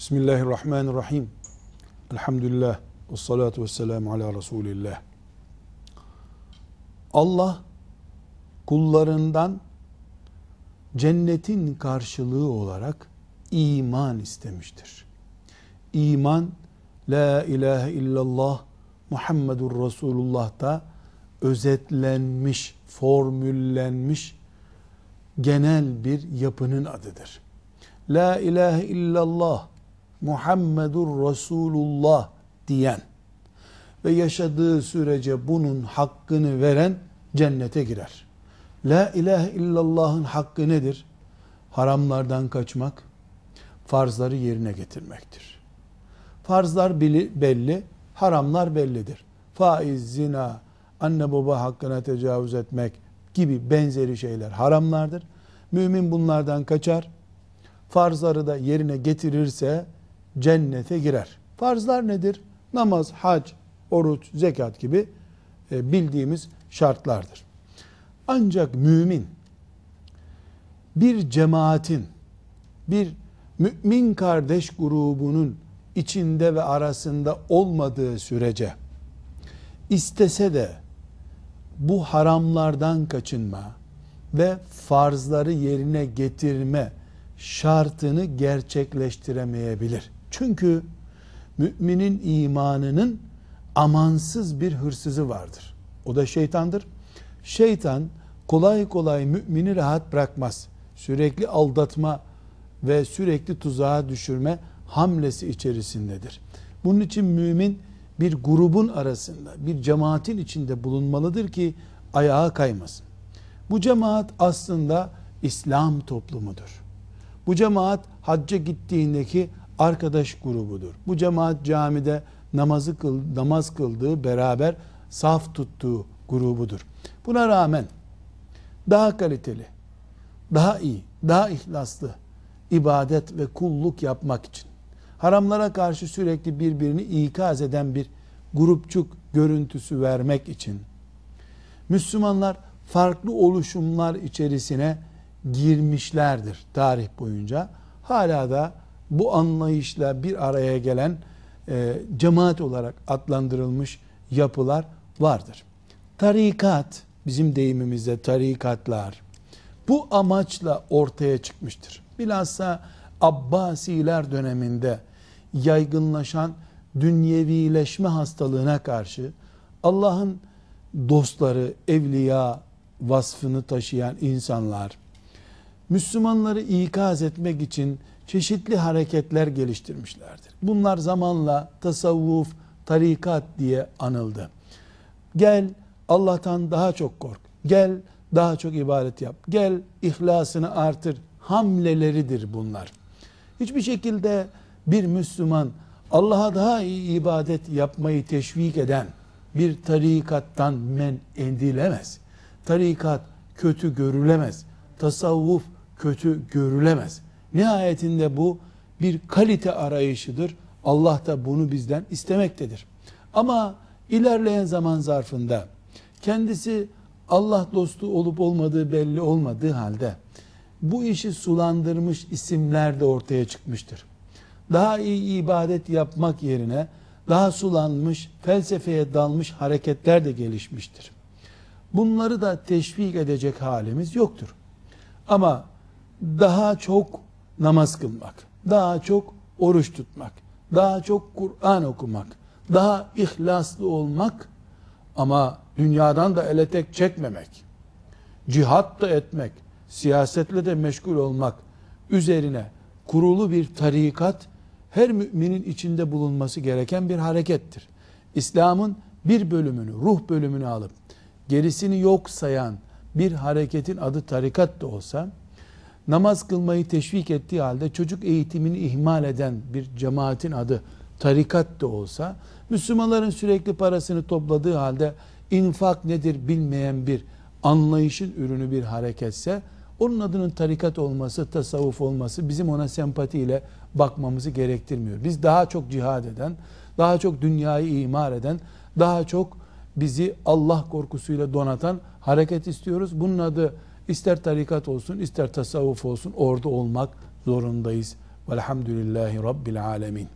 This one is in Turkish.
Bismillahirrahmanirrahim. Elhamdülillah. Ve salatu ve selamu ala Resulillah. Allah kullarından cennetin karşılığı olarak iman istemiştir. İman La ilahe illallah Muhammedur Resulullah'ta özetlenmiş, formüllenmiş genel bir yapının adıdır. La ilahe illallah Muhammedur Resulullah diyen ve yaşadığı sürece bunun hakkını veren cennete girer. La ilahe illallah'ın hakkı nedir? Haramlardan kaçmak, farzları yerine getirmektir. Farzlar belli, haramlar bellidir. Faiz, zina, anne baba hakkına tecavüz etmek gibi benzeri şeyler haramlardır. Mümin bunlardan kaçar. Farzları da yerine getirirse cennete girer. Farzlar nedir? Namaz, hac, oruç, zekat gibi e, bildiğimiz şartlardır. Ancak mümin bir cemaatin, bir mümin kardeş grubunun içinde ve arasında olmadığı sürece istese de bu haramlardan kaçınma ve farzları yerine getirme şartını gerçekleştiremeyebilir. Çünkü müminin imanının amansız bir hırsızı vardır. O da şeytandır. Şeytan kolay kolay mümini rahat bırakmaz. Sürekli aldatma ve sürekli tuzağa düşürme hamlesi içerisindedir. Bunun için mümin bir grubun arasında, bir cemaatin içinde bulunmalıdır ki ayağa kaymasın. Bu cemaat aslında İslam toplumudur. Bu cemaat hacca gittiğindeki arkadaş grubudur. Bu cemaat camide namazı kıl, namaz kıldığı beraber saf tuttuğu grubudur. Buna rağmen daha kaliteli, daha iyi, daha ihlaslı ibadet ve kulluk yapmak için haramlara karşı sürekli birbirini ikaz eden bir grupçuk görüntüsü vermek için Müslümanlar farklı oluşumlar içerisine girmişlerdir tarih boyunca. Hala da bu anlayışla bir araya gelen e, cemaat olarak adlandırılmış yapılar vardır. Tarikat, bizim deyimimizde tarikatlar, bu amaçla ortaya çıkmıştır. Bilhassa Abbasiler döneminde yaygınlaşan dünyevileşme hastalığına karşı Allah'ın dostları, evliya vasfını taşıyan insanlar, Müslümanları ikaz etmek için çeşitli hareketler geliştirmişlerdir. Bunlar zamanla tasavvuf, tarikat diye anıldı. Gel Allah'tan daha çok kork. Gel daha çok ibadet yap. Gel ihlasını artır. Hamleleridir bunlar. Hiçbir şekilde bir Müslüman Allah'a daha iyi ibadet yapmayı teşvik eden bir tarikattan men edilemez. Tarikat kötü görülemez. Tasavvuf kötü görülemez. Nihayetinde bu bir kalite arayışıdır. Allah da bunu bizden istemektedir. Ama ilerleyen zaman zarfında kendisi Allah dostu olup olmadığı belli olmadığı halde bu işi sulandırmış isimler de ortaya çıkmıştır. Daha iyi ibadet yapmak yerine daha sulanmış, felsefeye dalmış hareketler de gelişmiştir. Bunları da teşvik edecek halimiz yoktur. Ama daha çok namaz kılmak, daha çok oruç tutmak, daha çok Kur'an okumak, daha ihlaslı olmak ama dünyadan da ele tek çekmemek, cihat da etmek, siyasetle de meşgul olmak üzerine kurulu bir tarikat her müminin içinde bulunması gereken bir harekettir. İslam'ın bir bölümünü, ruh bölümünü alıp gerisini yok sayan bir hareketin adı tarikat da olsa namaz kılmayı teşvik ettiği halde çocuk eğitimini ihmal eden bir cemaatin adı tarikat da olsa Müslümanların sürekli parasını topladığı halde infak nedir bilmeyen bir anlayışın ürünü bir hareketse onun adının tarikat olması, tasavvuf olması bizim ona sempatiyle bakmamızı gerektirmiyor. Biz daha çok cihad eden, daha çok dünyayı imar eden, daha çok bizi Allah korkusuyla donatan hareket istiyoruz. Bunun adı ister tarikat olsun, ister tasavvuf olsun orada olmak zorundayız. Velhamdülillahi Rabbil alemin.